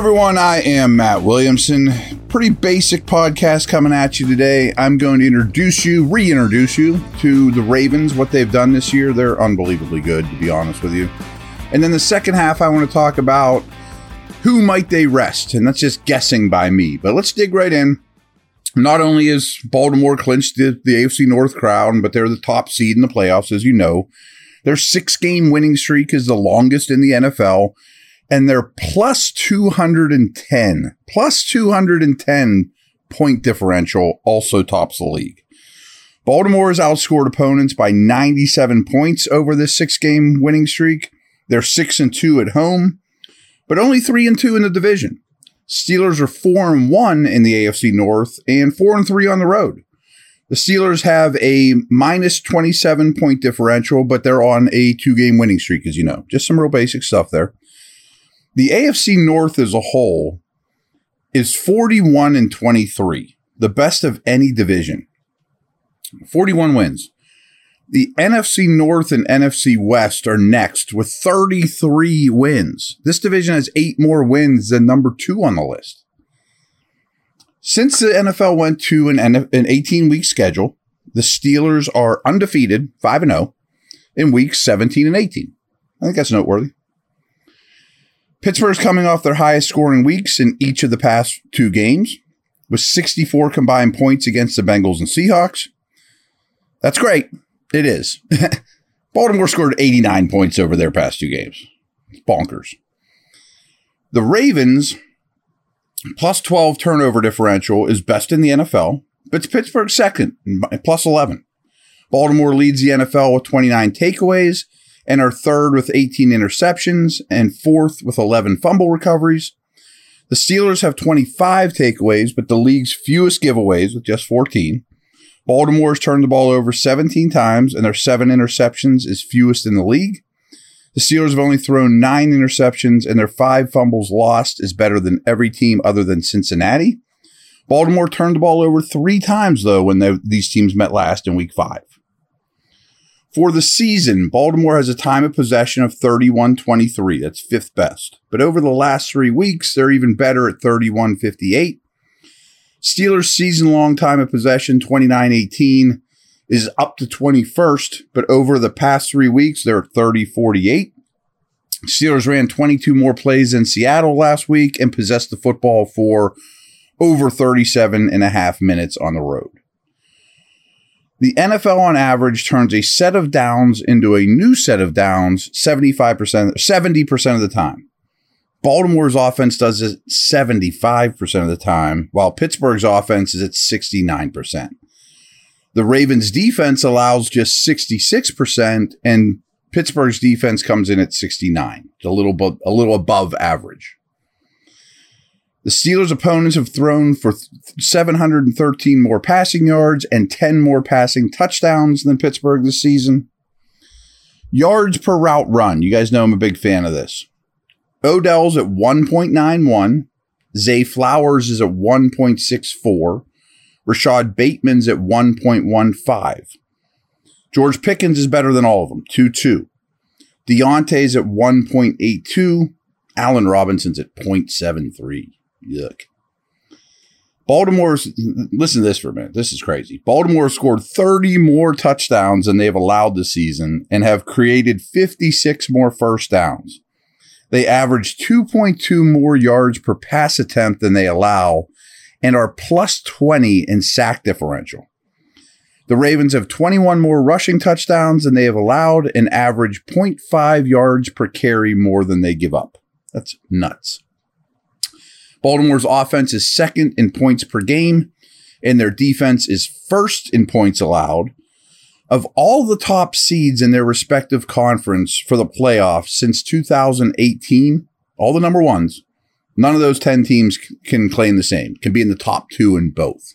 everyone. I am Matt Williamson. Pretty basic podcast coming at you today. I'm going to introduce you, reintroduce you to the Ravens, what they've done this year. They're unbelievably good, to be honest with you. And then the second half, I want to talk about who might they rest, and that's just guessing by me. But let's dig right in. Not only is Baltimore clinched the, the AFC North crown, but they're the top seed in the playoffs, as you know. Their six game winning streak is the longest in the NFL and they're plus 210, plus 210 point differential also tops the league. Baltimore has outscored opponents by 97 points over this six game winning streak. They're six and two at home, but only three and two in the division. Steelers are four and one in the AFC North and four and three on the road. The Steelers have a minus 27 point differential, but they're on a two game winning streak, as you know. Just some real basic stuff there. The AFC North as a whole is 41 and 23, the best of any division. 41 wins. The NFC North and NFC West are next with 33 wins. This division has eight more wins than number two on the list. Since the NFL went to an, an 18 week schedule, the Steelers are undefeated, 5 and 0, in weeks 17 and 18. I think that's noteworthy. Pittsburgh's coming off their highest scoring weeks in each of the past two games with 64 combined points against the Bengals and Seahawks. That's great. It is. Baltimore scored 89 points over their past two games. It's bonkers. The Ravens plus 12 turnover differential is best in the NFL, but it's Pittsburgh second, plus 11. Baltimore leads the NFL with 29 takeaways and are third with 18 interceptions and fourth with 11 fumble recoveries. The Steelers have 25 takeaways, but the league's fewest giveaways with just 14. Baltimore's turned the ball over 17 times, and their seven interceptions is fewest in the league. The Steelers have only thrown nine interceptions, and their five fumbles lost is better than every team other than Cincinnati. Baltimore turned the ball over three times, though, when they, these teams met last in week five. For the season, Baltimore has a time of possession of 31 23. That's fifth best. But over the last three weeks, they're even better at 31 58. Steelers' season long time of possession, 29 18, is up to 21st, but over the past three weeks, they're at 30 48. Steelers ran 22 more plays in Seattle last week and possessed the football for over 37 and a half minutes on the road. The NFL on average turns a set of downs into a new set of downs 75%, 70% of the time. Baltimore's offense does it 75% of the time, while Pittsburgh's offense is at 69%. The Ravens defense allows just 66%, and Pittsburgh's defense comes in at 69, a little, a little above average. The Steelers' opponents have thrown for 713 more passing yards and 10 more passing touchdowns than Pittsburgh this season. Yards per route run. You guys know I'm a big fan of this. Odell's at 1.91. Zay Flowers is at 1.64. Rashod Bateman's at 1.15. George Pickens is better than all of them, 2 2. Diontae's at 1.82. Allen Robinson's at 0.73. Yuck. Baltimore's listen to this for a minute. This is crazy. Baltimore scored 30 more touchdowns than they've allowed this season and have created 56 more first downs. They average 2.2 more yards per pass attempt than they allow and are plus 20 in sack differential. The Ravens have 21 more rushing touchdowns than they have allowed and average 0.5 yards per carry more than they give up. That's nuts. Baltimore's offense is second in points per game, and their defense is first in points allowed. Of all the top seeds in their respective conference for the playoffs since 2018, all the number ones, none of those 10 teams can claim the same, can be in the top two in both.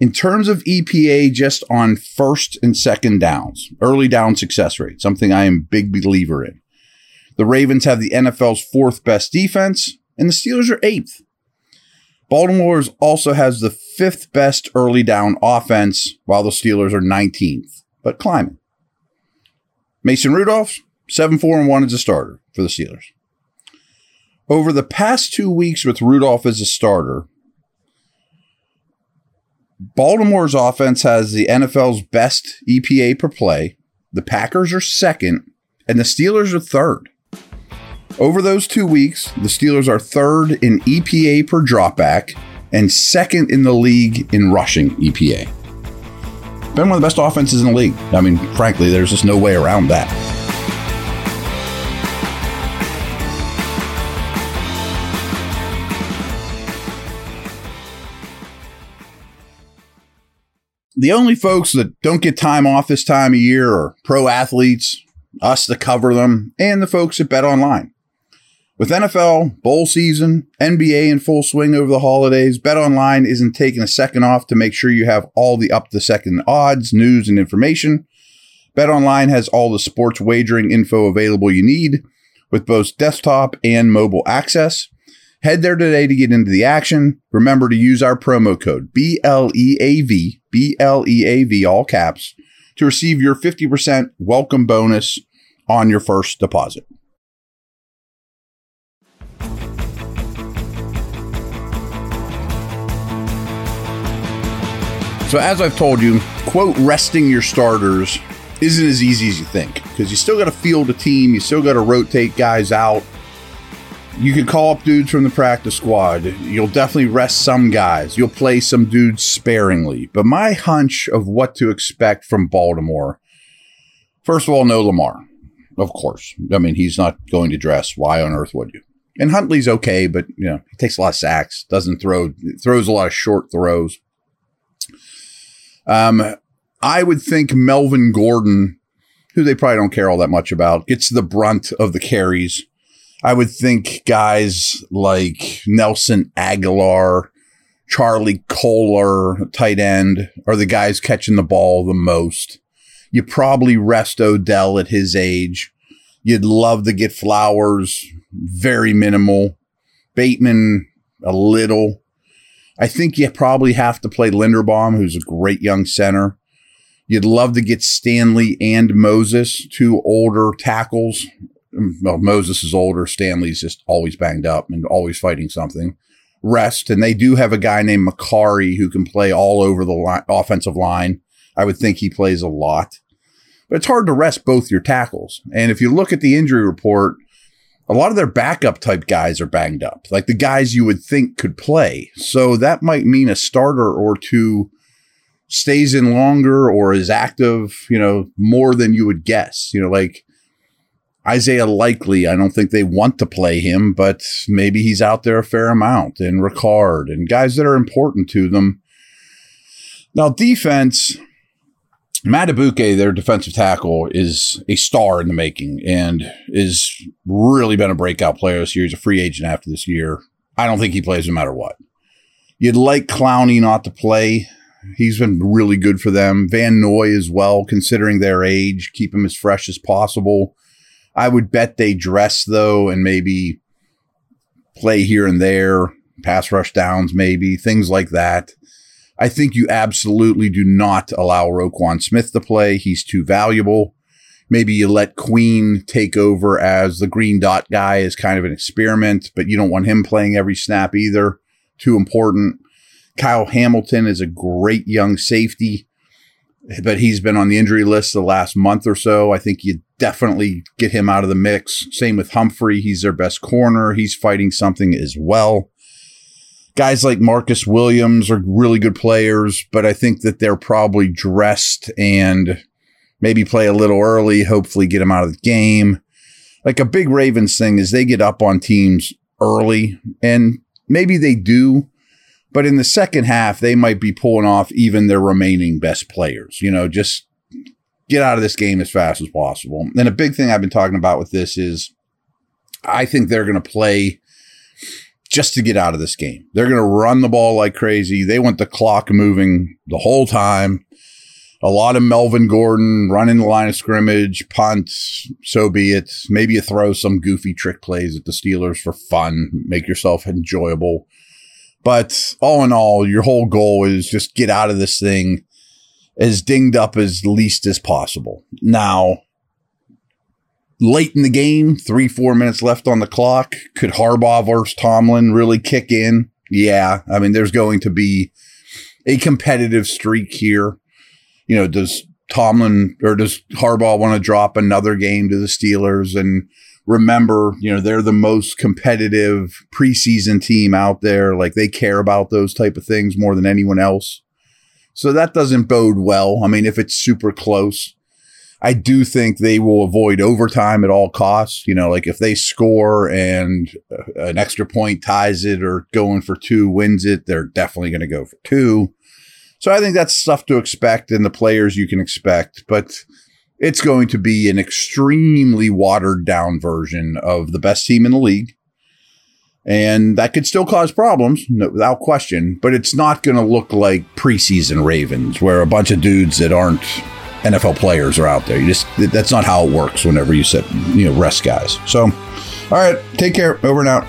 In terms of EPA, just on first and second downs, early down success rate, something I am a big believer in. The Ravens have the NFL's fourth best defense, and the Steelers are eighth. Baltimore also has the fifth best early down offense, while the Steelers are 19th, but climbing. Mason Rudolph, 7 4 and 1 as a starter for the Steelers. Over the past two weeks with Rudolph as a starter, Baltimore's offense has the NFL's best EPA per play. The Packers are second, and the Steelers are third. Over those two weeks, the Steelers are third in EPA per dropback and second in the league in rushing EPA. Been one of the best offenses in the league. I mean, frankly, there's just no way around that. The only folks that don't get time off this time of year are pro athletes, us to cover them, and the folks that bet online. With NFL, bowl season, NBA in full swing over the holidays, BetOnline isn't taking a second off to make sure you have all the up to second odds, news, and information. BetOnline has all the sports wagering info available you need with both desktop and mobile access. Head there today to get into the action. Remember to use our promo code BLEAV, BLEAV, all caps, to receive your 50% welcome bonus on your first deposit. So, as I've told you, quote, resting your starters isn't as easy as you think because you still got to field a team, you still got to rotate guys out. You can call up dudes from the practice squad. You'll definitely rest some guys. You'll play some dudes sparingly. But my hunch of what to expect from Baltimore first of all, no Lamar, of course. I mean, he's not going to dress. Why on earth would you? And Huntley's okay, but you know he takes a lot of sacks, doesn't throw, throws a lot of short throws. Um, I would think Melvin Gordon, who they probably don't care all that much about, gets the brunt of the carries. I would think guys like Nelson Agholor, Charlie Kolar, tight end, are the guys catching the ball the most. You probably rest Odell at his age. You'd love to get Flowers, very minimal. Bateman, a little. I think you probably have to play Linderbaum, who's a great young center. You'd love to get Stanley and Moses, two older tackles. Mm, well, Moses is older. Stanley's just always banged up and always fighting something. Rest. And they do have a guy named Mekari who can play all over the line, offensive line. I would think he plays a lot. But it's hard to rest both your tackles. And if you look at the injury report, a lot of their backup type guys are banged up, like the guys you would think could play. So that might mean a starter or two stays in longer or is active, you know, more than you would guess. You know, like Isaiah Likely, I don't think they want to play him, but maybe he's out there a fair amount, and Ricard and guys that are important to them. Now, defense, Madubuike, their defensive tackle, is a star in the making and is really been a breakout player this year. He's a free agent after this year. I don't think he plays no matter what. You'd like Clowney not to play. He's been really good for them. Van Noy as well, considering their age, keep him as fresh as possible. I would bet they dress though and maybe play here and there, pass rush downs, maybe things like that. I think you absolutely do not allow Roquan Smith to play. He's too valuable. Maybe you let Queen take over as the green dot guy as kind of an experiment, but you don't want him playing every snap either. Too important. Kyle Hamilton is a great young safety, but he's been on the injury list the last month or so. I think you definitely get him out of the mix. Same with Humphrey. He's their best corner. He's fighting something as well guys like Marcus Williams are really good players, but I think that they're probably dressed and maybe play a little early, hopefully get them out of the game. Like a big Ravens thing is they get up on teams early and maybe they do, but in the second half, they might be pulling off even their remaining best players, you know, just get out of this game as fast as possible. And a big thing I've been talking about with this is I think they're going to play just to get out of this game. They're going to run the ball like crazy. They want the clock moving the whole time. A lot of Melvin Gordon running the line of scrimmage, punts, so be it. Maybe you throw some goofy trick plays at the Steelers for fun, make yourself enjoyable. But all in all, your whole goal is just get out of this thing as dinged up as least as possible. Now, late in the game, three, four minutes left on the clock. Could Harbaugh versus Tomlin really kick in? Yeah. I mean, there's going to be a competitive streak here. You know, does Tomlin or does Harbaugh want to drop another game to the Steelers? And remember, you know, they're the most competitive preseason team out there. Like they care about those type of things more than anyone else. So that doesn't bode well. I mean, if it's super close, I do think they will avoid overtime at all costs. You know, like if they score and uh, an extra point ties it or going for two wins it, they're definitely going to go for two. So I think that's stuff to expect and the players you can expect, but it's going to be an extremely watered down version of the best team in the league. And that could still cause problems, no, without question, but it's not going to look like preseason Ravens where a bunch of dudes that aren't NFL players are out there. You just that's not how it works whenever you sit, you know rest guys. So, all right, take care. Over and out.